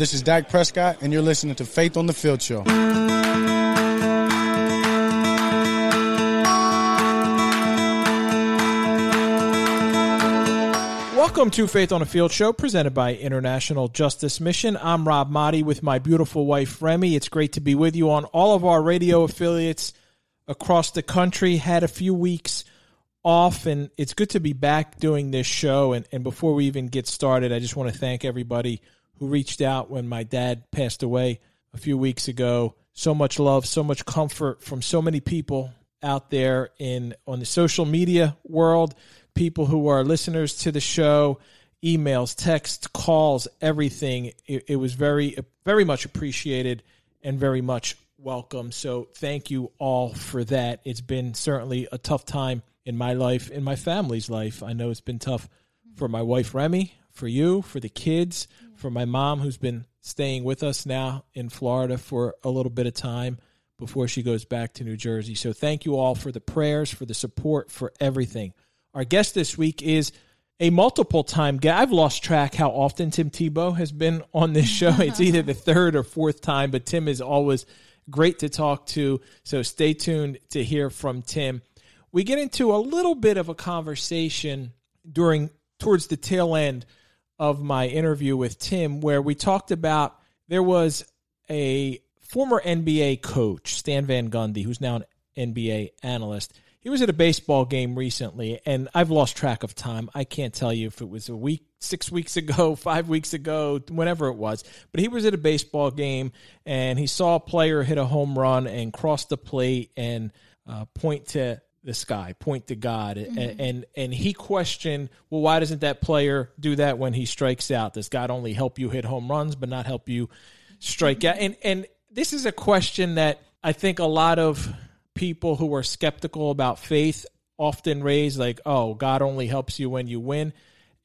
This is Dak Prescott, and you're listening to Faith on the Field Show. Welcome to Faith on a Field Show, presented by International Justice Mission. I'm Rob Maaddi with my beautiful wife Remy. It's great to be with you on all of our radio affiliates across the country. Had a few weeks off, and it's good to be back doing this show. And, and before we even get started, I just want to thank everybody who reached out when my dad passed away a few weeks ago. So much love, so much comfort from so many people out there in on the social media world people who are listeners to the show, emails, texts, calls, everything. It, it, was very, very much appreciated and very much welcome. So thank you all for that. It's been certainly a tough time in my life, in my family's life. I know it's been tough for my wife, Remy, for you, for the kids, for my mom, who's been staying with us now in Florida for a little bit of time before she goes back to New Jersey. So thank you all for the prayers, for the support, for everything. Our guest this week is a multiple time guest. I've lost track how often Tim Tebow has been on this show. It's either the third or fourth time, but Tim is always great to talk to. So stay tuned to hear from Tim. We get into a little bit of a conversation during towards the tail end of my interview with Tim where we talked about there was a former NBA coach, Stan Van Gundy, who's now an NBA analyst he was at a baseball game recently, and I've lost track of time. I can't tell you if it was a week, six weeks ago, five weeks ago, whenever it was. But he was at a baseball game, and he saw a player hit a home run and cross the plate and uh, point to the sky, point to God, mm-hmm. and, and and he questioned, well, why doesn't that player do that when he strikes out? Does God only help you hit home runs, but not help you strike out? And and this is a question that I think a lot of people who are skeptical about faith often raise like, "Oh, God only helps you when you win."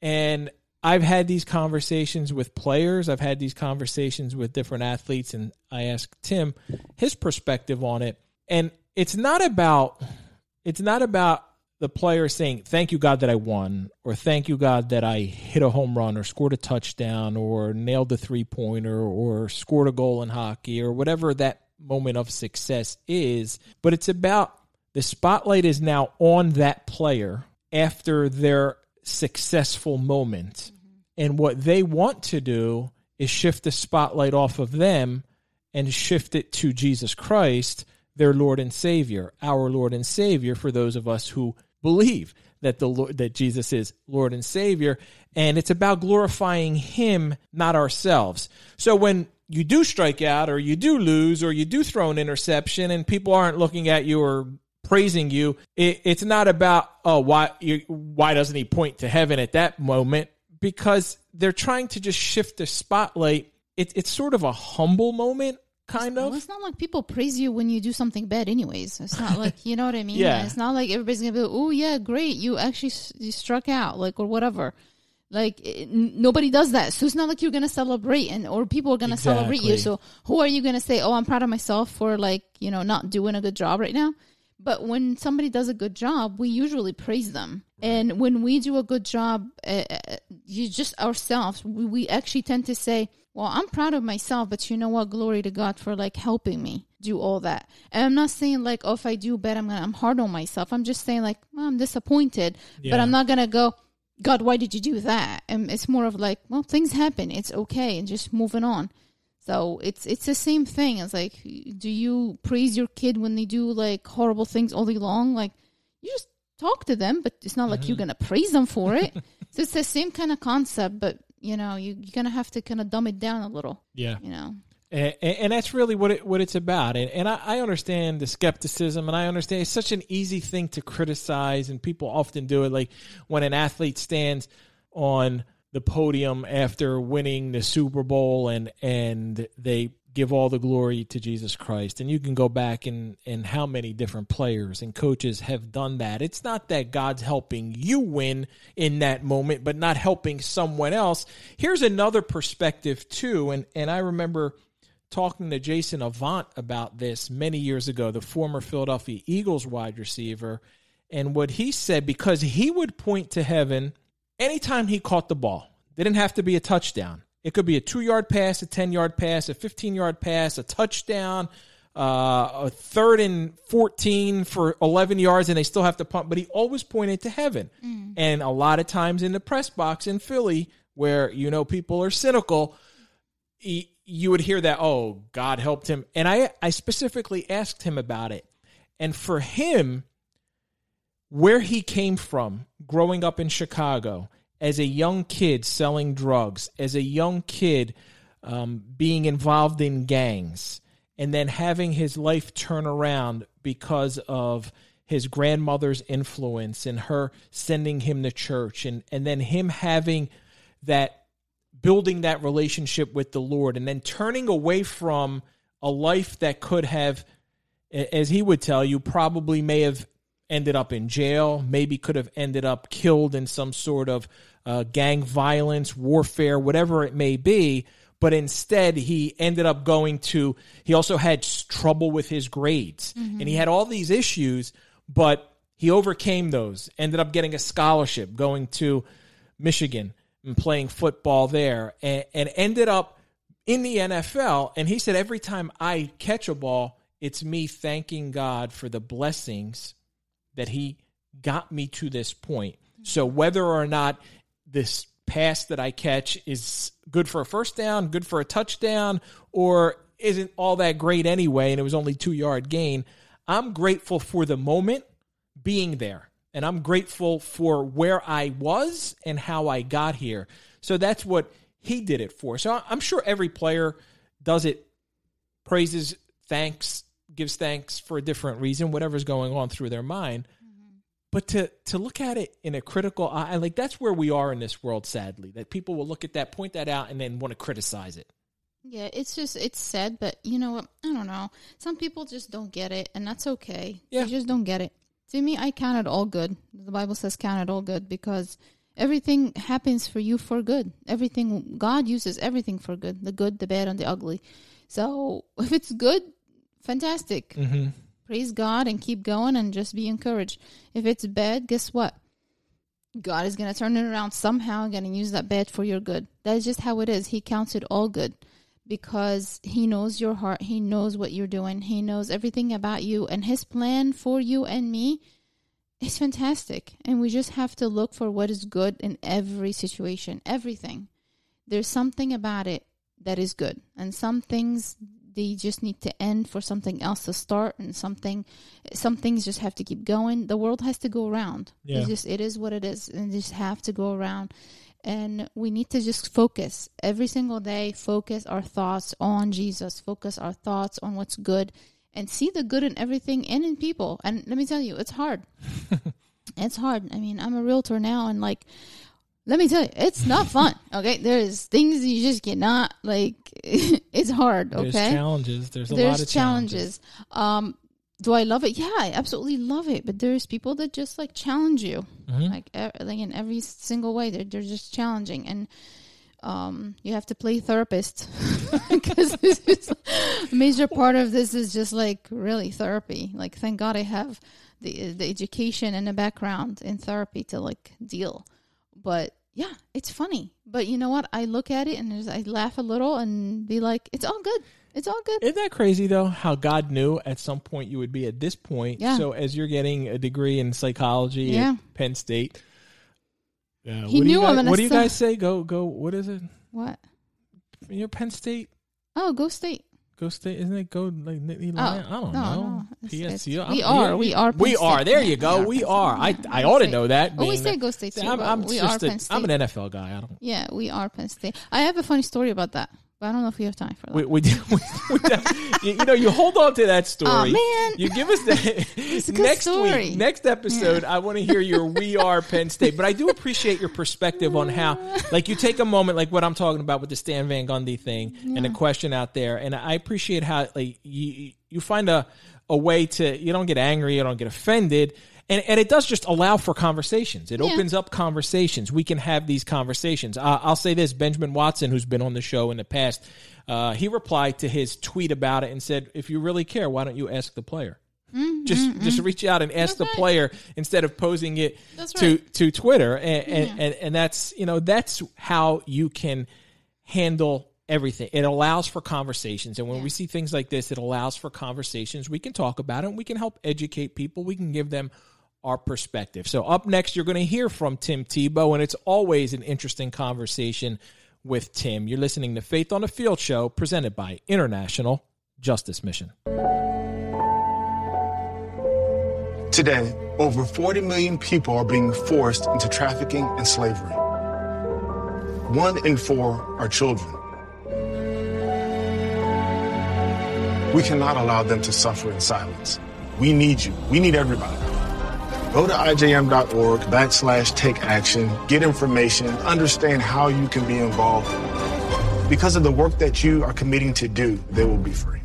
And I've had these conversations with players, I've had these conversations with different athletes and I asked Tim his perspective on it. And it's not about it's not about the player saying, Thank you, God, that I won, or thank you, God, that I hit a home run, or scored a touchdown, or nailed a three pointer, or scored a goal in hockey, or whatever that moment of success is, but it's about the spotlight is now on that player after their successful moment. Mm-hmm. And what they want to do is shift the spotlight off of them and shift it to Jesus Christ, their Lord and Savior, our Lord and Savior for those of us who believe that the Lord, that Jesus is Lord and Savior and it's about glorifying him not ourselves. So when you do strike out or you do lose or you do throw an interception and people aren't looking at you or praising you, it, it's not about, oh, why, you, why doesn't he point to heaven at that moment? Because they're trying to just shift the spotlight. It, it's sort of a humble moment kind of. Well, it's not like people praise you when you do something bad, anyways. It's not like you know what I mean. yeah. It's not like everybody's gonna be, oh yeah, great, you actually you struck out, like or whatever. Like eh, it, nobody does that, so it's not like you're gonna celebrate and or people are gonna exactly. celebrate you. So who are you gonna say, "Oh, I'm proud of myself for like you know not doing a good job right now"? But when somebody does a good job, we usually praise them. And when we do a good job, uh, you just ourselves, we, we actually tend to say, "Well, I'm proud of myself, but you know what? Glory to God for like helping me do all that." And I'm not saying like, "Oh, if I do bad, I'm gonna I'm hard on myself." I'm just saying like, well, "I'm disappointed," yeah. but I'm not gonna go God, why did you do that? And it's more of like, well, things happen. It's okay, and just moving on. So it's it's the same thing. It's like, do you praise your kid when they do like horrible things all day long? Like, you just talk to them, but it's not mm-hmm. like you're mm-hmm. gonna praise them for it. so it's the same kind of concept, but you know, you, you're gonna have to kind of dumb it down a little. Yeah, you know. And, and, that's really what it what it's about. And, and I, I, understand the skepticism, and I understand it's such an easy thing to criticize, and people often do it. Like when an athlete stands on the podium after winning the Super Bowl, and and they give all the glory to Jesus Christ. And you can go back and and how many different players and coaches have done that. It's not that God's helping you win in that moment, but not helping someone else. Here's another perspective too, and and I remember talking to Jason Avant about this many years ago, the former Philadelphia Eagles wide receiver, and what he said because he would point to heaven anytime he caught the ball. Didn't have to be a touchdown. It could be a two yard pass, a 10 yard pass, a 15 yard pass, a touchdown, uh, a third and 14 for 11 yards, and they still have to punt. But he always pointed to heaven. Mm. And a lot of times in the press box in Philly, where you know people are cynical, he, you would hear that, oh, God helped him. And I, I specifically asked him about it. And for him, where he came from growing up in Chicago as a young kid selling drugs, as a young kid um, being involved in gangs, and then having his life turn around because of his grandmother's influence and her sending him to church, and, and then him having that building that relationship with the Lord, and then turning away from a life that could have, as he would tell you, probably may have ended up in jail, maybe could have ended up killed in some sort of uh, gang violence, warfare, whatever it may be. But instead, he ended up going to, he also had trouble with his grades. Mm-hmm. And he had all these issues, but he overcame those, ended up getting a scholarship, going to Michigan and playing football there, and, and ended up in the NFL. And he said, every time I catch a ball, it's me thanking God for the blessings that he got me to this point. So whether or not this pass that I catch is good for a first down, good for a touchdown, or isn't all that great anyway, and it was only two yard gain, I'm grateful for the moment being there. And I'm grateful for where I was and how I got here. So that's what he did it for. So I'm sure every player does it, praises, thanks, gives thanks for a different reason, whatever's going on through their mind. Mm-hmm. But to to look at it in a critical eye, like that's where we are in this world, sadly. That people will look at that, point that out, and then want to criticize it. Yeah, it's just it's sad, but you know what? I don't know. Some people just don't get it, and that's okay. Yeah. They just don't get it. To me, I count it all good. The Bible says count it all good because everything happens for you for good. Everything God uses everything for good, the good, the bad, and the ugly. So if it's good, fantastic. Mm-hmm. Praise God and keep going and just be encouraged. If it's bad, guess what? God is going to turn it around somehow, and going to use that bad for your good. That is just how it is. He counts it all good because He knows your heart. He knows what you're doing. He knows everything about you. And His plan for you and me is fantastic. And we just have to look for what is good in every situation, everything. There's something about it that is good. And some things they just need to end for something else to start and something some things just have to keep going. The world has to go around. Yeah. it just it is what it is and just have to go around. And we need to just focus every single day focus our thoughts on jesus focus our thoughts on what's good and see the good in everything and in people. And let me tell you it's hard. It's hard. I mean i'm a realtor now and like let me tell you, it's not fun. Okay, there's things you just cannot like. it's hard. Okay, there's challenges. There's a there's lot of challenges. challenges. Um, do I love it? Yeah, I absolutely love it. But there's people that just like challenge you, mm-hmm. like, like in every single way. They're they're just challenging, and um, you have to play therapist because a major part of this is just like really therapy. Like, thank God I have the the education and the background in therapy to like deal but yeah, it's funny. But you know what? I look at it and I laugh a little and be like, it's all good. It's all good. Isn't that crazy though? How God knew at some point you would be at this point. Yeah. So as you're getting a degree in psychology yeah. at Penn State, uh, he knew guys, I'm What do you guys say? Go go. What is it? What? You're Penn State. Oh, go State. Go State, isn't it? Go like Nittany Oh, I don't no, know. No. It's, it's, we are. We are. Penn we State. are. There you go. We are. I I ought to know that. Oh, we say Go State too. I'm, I'm we are Penn State. I'm an NFL guy. I don't. Yeah, we are Penn State. I have a funny story about that. But I don't know if we have time for that. We, we, we, we you know, you hold on to that story. Oh man, you give us that next story. week, next episode. Yeah. I want to hear your "We Are Penn State," but I do appreciate your perspective on how, like, you take a moment, like what I'm talking about with the Stan Van Gundy thing yeah. and the question out there, and I appreciate how like you you find a a way to you don't get angry, you don't get offended and and it does just allow for conversations. It yeah. opens up conversations. We can have these conversations. Uh, I'll say this: Benjamin Watson, who's been on the show in the past, uh, he replied to his tweet about it and said, "If you really care, why don't you ask the player?" Mm-hmm, just mm-hmm. just reach out and ask that's the right. player instead of posing it to to Twitter and, and, and and that's you know that's how you can handle everything. It allows for conversations. And when yeah. we see things like this, it allows for conversations. We can talk about it and we can help educate people. We can give them our perspective. So, up next, you're going to hear from Tim Tebow, and it's always an interesting conversation with Tim. You're listening to Faith on the Field show presented by International Justice Mission. Today, over 40 million people are being forced into trafficking and slavery. One in four are children. We cannot allow them to suffer in silence. We need you. We need everybody. Go to ijm.org backslash take action, get information, understand how you can be involved. Because of the work that you are committing to do, they will be free.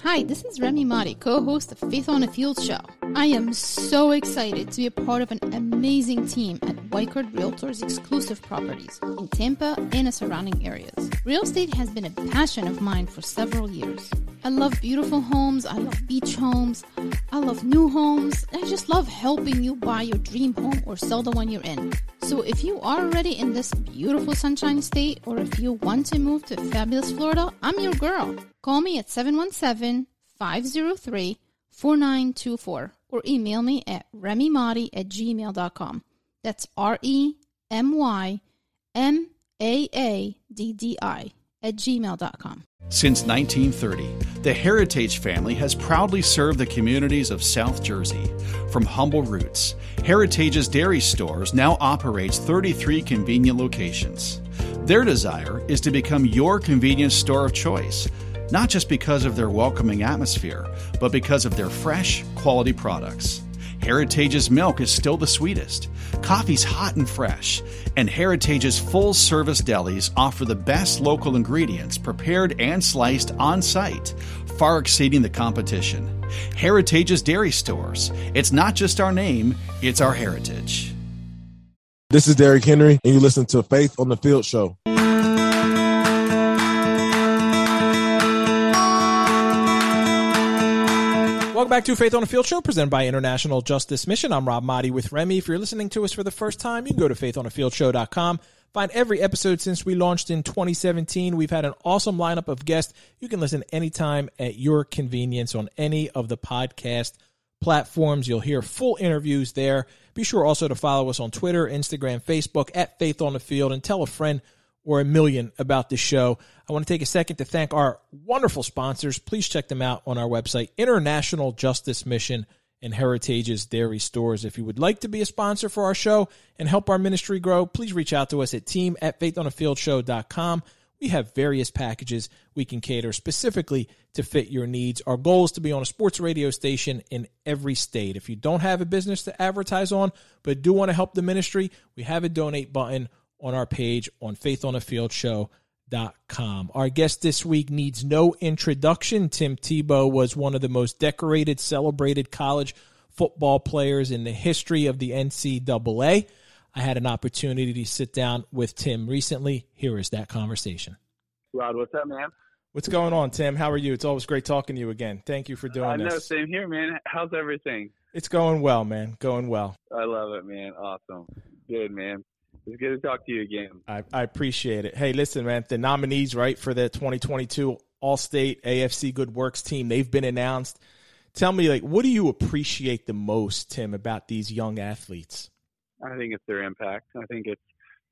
Hi, this is Remy Maaddi, co-host of Faith on the Field show. I am so excited to be a part of an amazing team at Weichert Realtors exclusive properties in Tampa and the surrounding areas. Real estate has been a passion of mine for several years. I love beautiful homes, I love beach homes, I love new homes. I just love helping you buy your dream home or sell the one you're in. So if you are already in this beautiful sunshine state or if you want to move to fabulous Florida, I'm your girl. Call me at 717 503 4924 or email me at remymadi at gmail.com. That's R E M Y M A A D D I at gmail.com. Since 1930, the Heritage family has proudly served the communities of South Jersey. From humble roots, Heritage's dairy stores now operates 33 convenient locations. Their desire is to become your convenience store of choice, not just because of their welcoming atmosphere, but because of their fresh, quality products. Heritage's milk is still the sweetest. Coffee's hot and fresh. And Heritage's full service delis offer the best local ingredients prepared and sliced on site, far exceeding the competition. Heritage's Dairy Stores. It's not just our name, it's our heritage. This is Derrick Henry, and you listen to Faith on the Field Show. Welcome back to Faith on the Field Show, presented by International Justice Mission. I'm Rob Maaddi with Remy. If you're listening to us for the first time, you can go to faithonthefieldshow.com. Find every episode since we launched in 2017. We've had an awesome lineup of guests. You can listen anytime at your convenience on any of the podcast platforms. You'll hear full interviews there. Be sure also to follow us on Twitter, Instagram, Facebook at Faith on the Field and tell a friend or a million about the show. I want to take a second to thank our wonderful sponsors. Please check them out on our website, International Justice Mission and Heritage's Dairy Stores. If you would like to be a sponsor for our show and help our ministry grow, please reach out to us at team at faithonthefieldshow.com. We have various packages we can cater specifically to fit your needs. Our goal is to be on a sports radio station in every state. If you don't have a business to advertise on, but do want to help the ministry, we have a donate button on our page on faithonthefieldshow.com. Our guest this week needs no introduction. Tim Tebow was one of the most decorated, celebrated college football players in the history of the NCAA. I had an opportunity to sit down with Tim recently. Here is that conversation. Rob, what's up, man? What's going on, Tim? How are you? It's always great talking to you again. Thank you for doing I know, this. same here, man. How's everything? It's going well, man. Going well. I love it, man. Awesome. Good, man. It's good to talk to you again. I, I appreciate it. Hey, listen, man, the nominees, right, for the 2022 All State AFC Good Works team, they've been announced. Tell me, like, what do you appreciate the most, Tim, about these young athletes? I think it's their impact. I think it's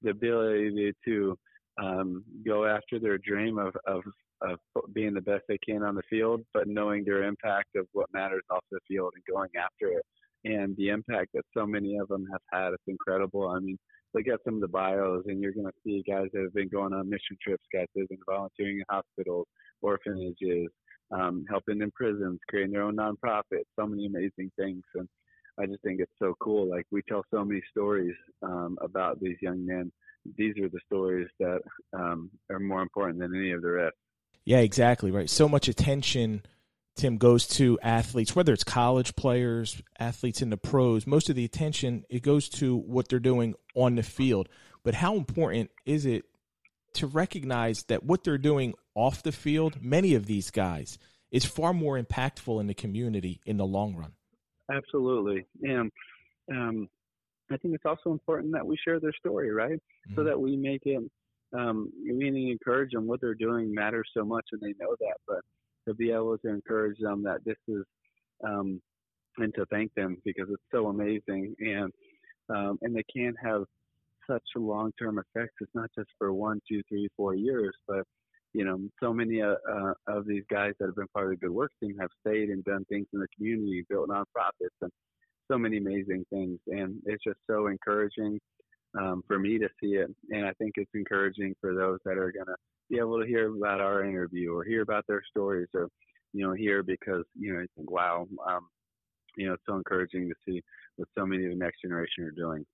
the ability to um, go after their dream of, of of being the best they can on the field, but knowing their impact of what matters off the field and going after it. And the impact that so many of them have had, it's incredible. I mean, look at some of the bios, and you're going to see guys that have been going on mission trips, guys that have been volunteering in hospitals, orphanages, um, helping in prisons, creating their own nonprofit. So many amazing things, and I just think it's so cool. Like we tell so many stories um, about these young men. These are the stories that um, are more important than any of the rest. Yeah, exactly right. So much attention Tim goes to athletes, whether it's college players, athletes in the pros, most of the attention it goes to what they're doing on the field. But how important is it to recognize that what they're doing off the field, many of these guys, is far more impactful in the community in the long run? Absolutely. And um, I think it's also important that we share their story, right? Mm-hmm. So that we make it um, meaning encourage them. What they're doing matters so much, and they know that. But to be able to encourage them that this is, um, and to thank them because it's so amazing, and um, and they can have such long-term effects. It's not just for one, two, three, four years, but you know, so many uh, uh, of these guys that have been part of the Good Works team have stayed and done things in the community, built nonprofits, and so many amazing things. And it's just so encouraging um, for me to see it. And I think it's encouraging for those that are going to be able to hear about our interview or hear about their stories or, you know, hear because, you know, you think, wow, um, you know, it's so encouraging to see what so many of the next generation are doing.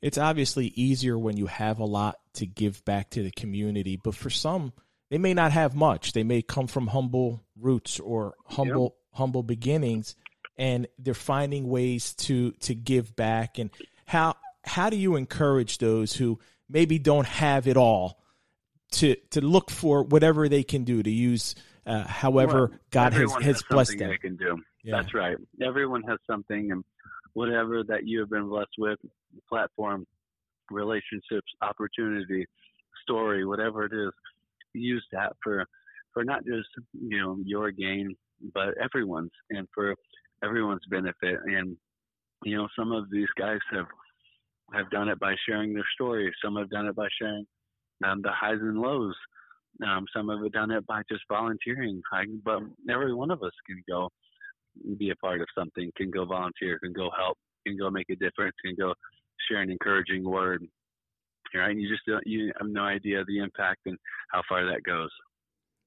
It's obviously easier when you have a lot to give back to the community, but for some, they may not have much. They may come from humble roots or humble yep. humble beginnings and they're finding ways to to give back and how how do you encourage those who maybe don't have it all to to look for whatever they can do to use uh, however well, God has, has, has blessed them. They can do. Yeah. That's right. Everyone has something, and whatever that you have been blessed with, platform, relationships, opportunity, story, whatever it is, use that for for not just you know your gain, but everyone's, and for everyone's benefit. And you know, some of these guys have have done it by sharing their stories. Some have done it by sharing um, the highs and lows. Um, some have done it by just volunteering. I, but every one of us can go be a part of something, can go volunteer, can go help, can go make a difference, can go share an encouraging word. Right? You just don't, you have no idea the impact and how far that goes.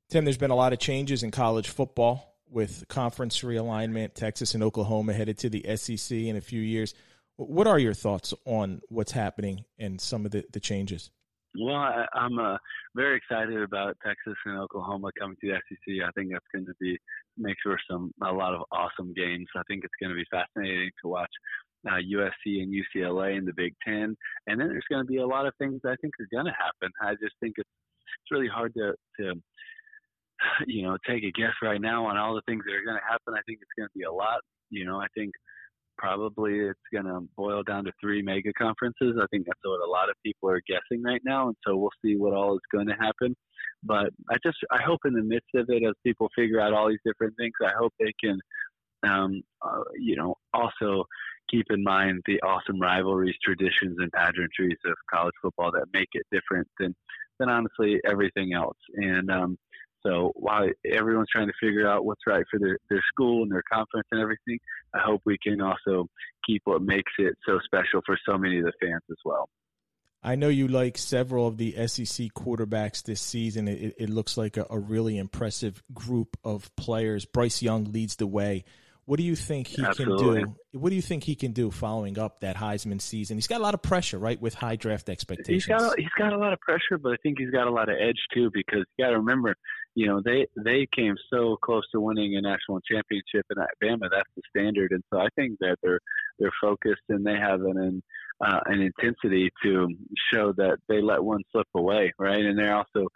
Tim, there's been a lot of changes in college football with conference realignment. Texas and Oklahoma headed to the SEC in a few years. What are your thoughts on what's happening and some of the, the changes? Well, I, am uh, very excited about Texas and Oklahoma coming to the SEC. I think that's going to be make for some a lot of awesome games. I think it's going to be fascinating to watch uh, USC and UCLA in the Big Ten, and then there's going to be a lot of things I think are going to happen. I just think it's it's really hard to to you know take a guess right now on all the things that are going to happen. I think it's going to be a lot. You know, I think probably it's going to boil down to three mega conferences. I think that's what a lot of people are guessing right now, and so we'll see what all is going to happen. But I just I hope in the midst of it, as people figure out all these different things, I hope they can, um, uh, you know, also keep in mind the awesome rivalries, traditions, and pageantries of college football that make it different than than honestly everything else. And um, so while everyone's trying to figure out what's right for their, their school and their conference and everything, I hope we can also keep what makes it so special for so many of the fans as well. I know you like several of the SEC quarterbacks this season. It, it looks like a, a, really impressive group of players. Bryce Young leads the way. What do you think he Absolutely. can do? What do you think he can do following up that Heisman season? He's got a lot of pressure, right, with high draft expectations. He's got he's got a lot of pressure, but I think he's got a lot of edge too because you got to remember, you know, they they came so close to winning a national championship in Alabama. That's the standard, and so I think that they're they're focused and they have an uh, an intensity to show that they let one slip away, right? And they're also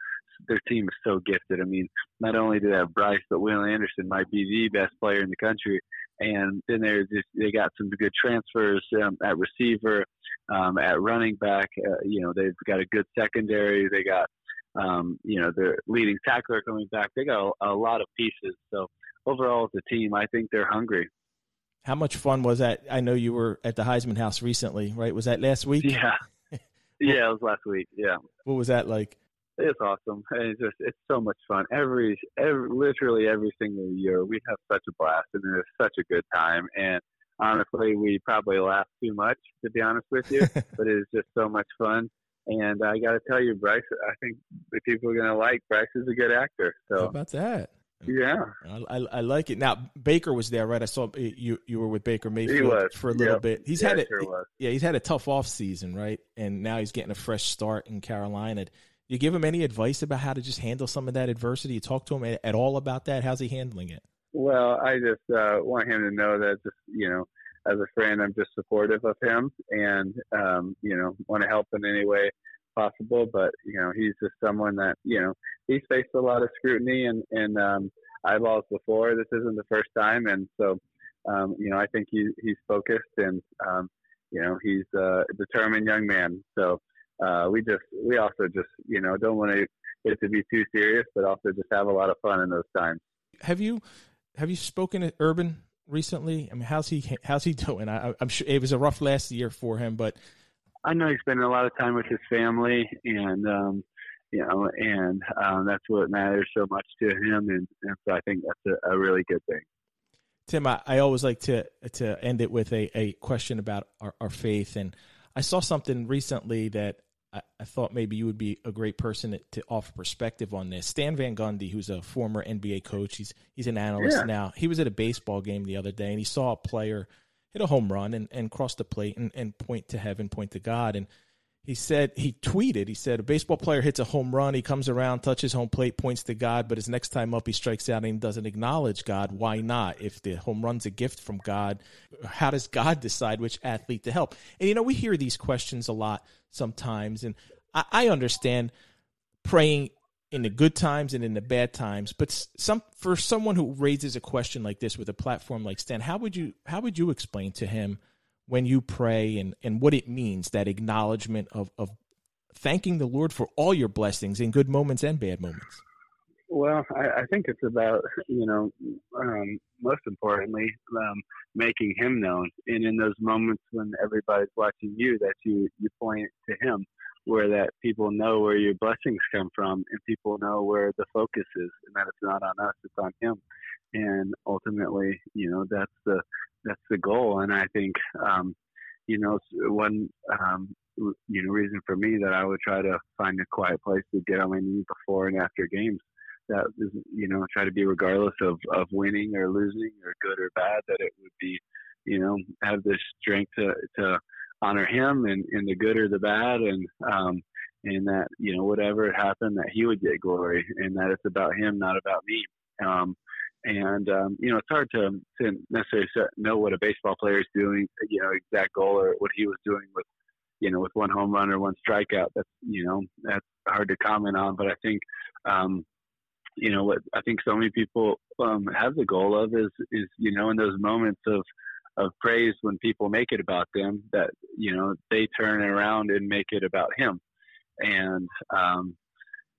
their team is so gifted. I mean, not only do they have Bryce, but Will Anderson might be the best player in the country. And then they're just they got some good transfers um, at receiver, um, at running back. Uh, you know, they've got a good secondary. They got um, you know their leading tackler coming back. They got a, a lot of pieces. So overall, as a team, I think they're hungry. How much fun was that? I know you were at the Heisman House recently, right? Was that last week? Yeah, yeah, it was last week. Yeah. What was that like? It's awesome. It's just it's so much fun. Every every literally every single year we have such a blast and it's such a good time. And honestly, we probably laugh too much to be honest with you, but it is just so much fun. And I got to tell you, Bryce, I think the people are going to like Bryce is a good actor. So How about that? Yeah, I, I, I, like it. Now Baker was there, right? I saw you you were with Baker Mayfield for a little yep. bit. He's yeah, had a sure yeah, he's had a tough off season, right? And now he's getting a fresh start in Carolina you give him any advice about how to just handle some of that adversity? You talk to him at, at all about that? How's he handling it? Well, I just uh, want him to know that just you know, as a friend, I'm just supportive of him, and um, you know, want to help in any way possible. But you know, he's just someone that you know he's faced a lot of scrutiny and and um, eyeballs before. This isn't the first time, and so um, you know, I think he he's focused and um, you know he's a determined young man. So uh, we just we also just you know don't want to it to be too serious, but also just have a lot of fun in those times. Have you have you spoken to Urban recently? I mean, how's he how's he doing? I, am sure it was a rough last year for him, but I know he's spending a lot of time with his family, and um, you know, and um, that's what matters so much to him, and, and so I think that's a, a really good thing. Tim, I, I, always like to to end it with a, a question about our, our faith, and I saw something recently that I, I, thought maybe you would be a great person to offer perspective on this. Stan Van Gundy, who's a former NBA coach, he's he's an analyst yeah. now. He was at a baseball game the other day and he saw a player hit a home run and, and cross the plate and, and point to heaven, point to God. And he said he tweeted he said a baseball player hits a home run he comes around touches home plate points to god but his next time up he strikes out and doesn't acknowledge god. Why not? If the home run's a gift from god how does god decide which athlete to help? And you know we hear these questions a lot sometimes and i, I understand praying in the good times and in the bad times but some for someone who raises a question like this with a platform like stan how would you how would you explain to him when you pray and, and what it means, that acknowledgement of, of thanking the Lord for all your blessings in good moments and bad moments? Well, I, I think it's about, you know, um, most importantly, um, making Him known. And in those moments when everybody's watching you, that you, you point to Him, where that people know where your blessings come from and people know where the focus is and that it's not on us, it's on Him. And ultimately, you know, that's the that's the goal. And I think, um, you know, one, um, you know, reason for me that I would try to find a quiet place to get on my knees before and after games. That is, you know, try to be regardless of of winning or losing or good or bad. That it would be, you know, have the strength to to honor Him and in the good or the bad, and um, and that you know whatever happened, that He would get glory, and that it's about Him, not about me. Um, and um, you know it's hard to, to necessarily know what a baseball player is doing, you know, exact goal or what he was doing with, you know, with one home run or one strikeout. That's you know that's hard to comment on. But I think, um, you know, what I think so many people um, have the goal of is is you know in those moments of of praise when people make it about them that you know they turn around and make it about him and um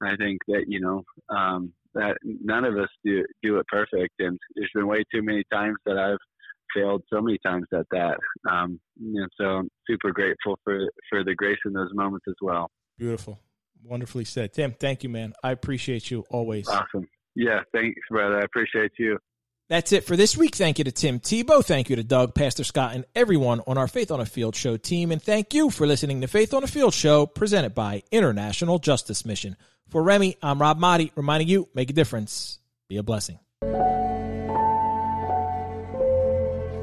i think that you know um that none of us do do it perfect, and there's been way too many times that I've failed so many times at that. Um, and so I'm super grateful for for the grace in those moments as well. Beautiful, wonderfully said, Tim. Thank you, man. I appreciate you always. Awesome. Yeah, thanks, brother. I appreciate you. That's it for this week. Thank you to Tim Tebow. Thank you to Doug, Pastor Scott, and everyone on our Faith on a Field Show team. And thank you for listening to Faith on a Field Show presented by International Justice Mission. For Remy, I'm Rob Maaddi, reminding you, make a difference. Be a blessing.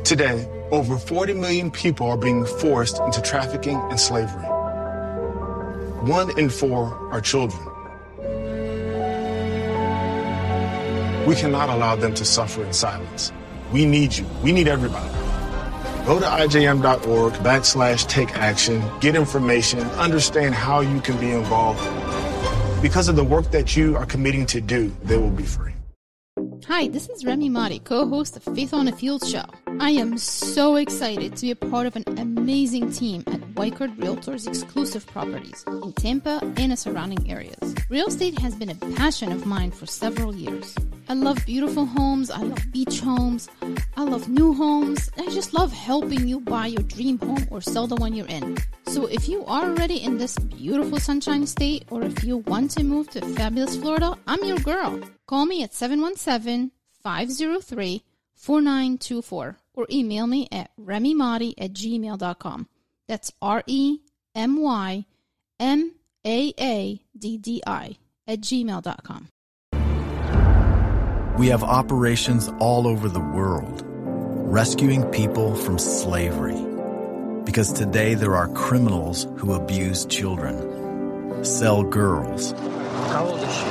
Today, over 40 million people are being forced into trafficking and slavery. One in four are children. We cannot allow them to suffer in silence. We need you. We need everybody. Go to ijm.org backslash take action, get information, understand how you can be involved because of the work that you are committing to do, they will be free. Hi, this is Remy Maaddi, co-host of Faith on the Field show. I am so excited to be a part of an amazing team at Weichert Realtors exclusive properties in Tampa and the surrounding areas. Real estate has been a passion of mine for several years. I love beautiful homes, I love beach homes, I love new homes. I just love helping you buy your dream home or sell the one you're in. So if you are already in this beautiful sunshine state or if you want to move to fabulous Florida, I'm your girl. Call me at 717 503 4924 or email me at remymaaddi at gmail.com. That's R E M Y M A A D D I at gmail.com. We have operations all over the world, rescuing people from slavery. Because today there are criminals who abuse children, sell girls. How old is she?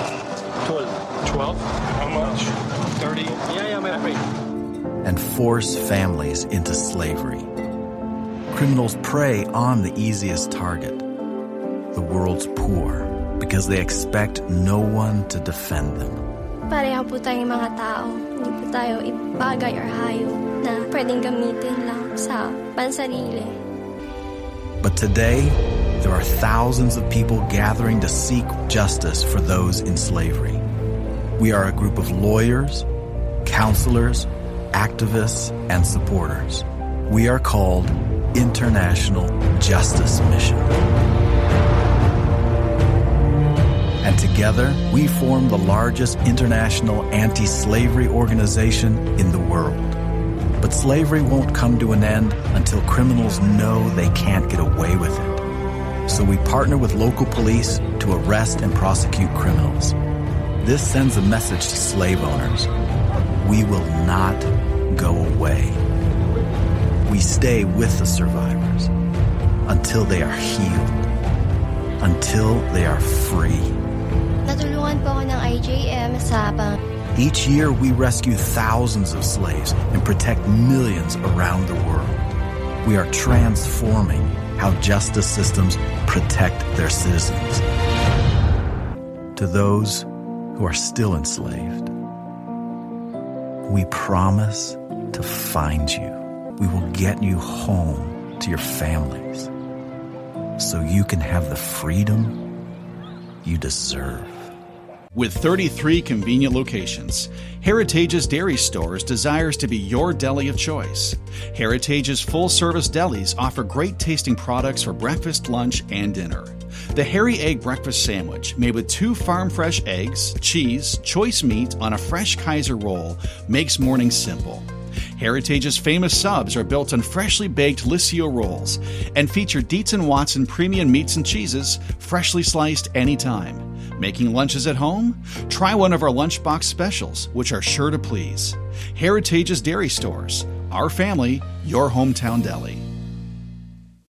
12. 12? How much? 30. Yeah, yeah, I'm afraid. And force families into slavery. Criminals prey on the easiest target, the world's poor, because they expect no one to defend them. Pareho po tayong mga tao. Hindi po tayo or na pwedeng gamitin lang sa pansarili. But today, there are thousands of people gathering to seek justice for those in slavery. We are a group of lawyers, counselors, activists, and supporters. We are called International Justice Mission. Together, we form the largest international anti slavery organization in the world. But slavery won't come to an end until criminals know they can't get away with it. So we partner with local police to arrest and prosecute criminals. This sends a message to slave owners. We will not go away. We stay with the survivors until they are healed, until they are free. Natulungan po ako ng IJM sa pang Each year, we rescue thousands of slaves and protect millions around the world. We are transforming how justice systems protect their citizens. To those who are still enslaved, we promise to find you. We will get you home to your families so you can have the freedom you deserve. With 33 convenient locations, Heritage's Dairy Stores desires to be your deli of choice. Heritage's full service delis offer great tasting products for breakfast, lunch, and dinner. The Harry Egg Breakfast Sandwich, made with two farm fresh eggs, cheese, choice meat on a fresh Kaiser roll, makes mornings simple. Heritage's famous subs are built on freshly baked Liscio rolls and feature Dietz and Watson premium meats and cheeses, freshly sliced anytime. Making lunches at home? Try one of our lunchbox specials, which are sure to please. Heritage's Dairy Stores. Our family, your hometown deli.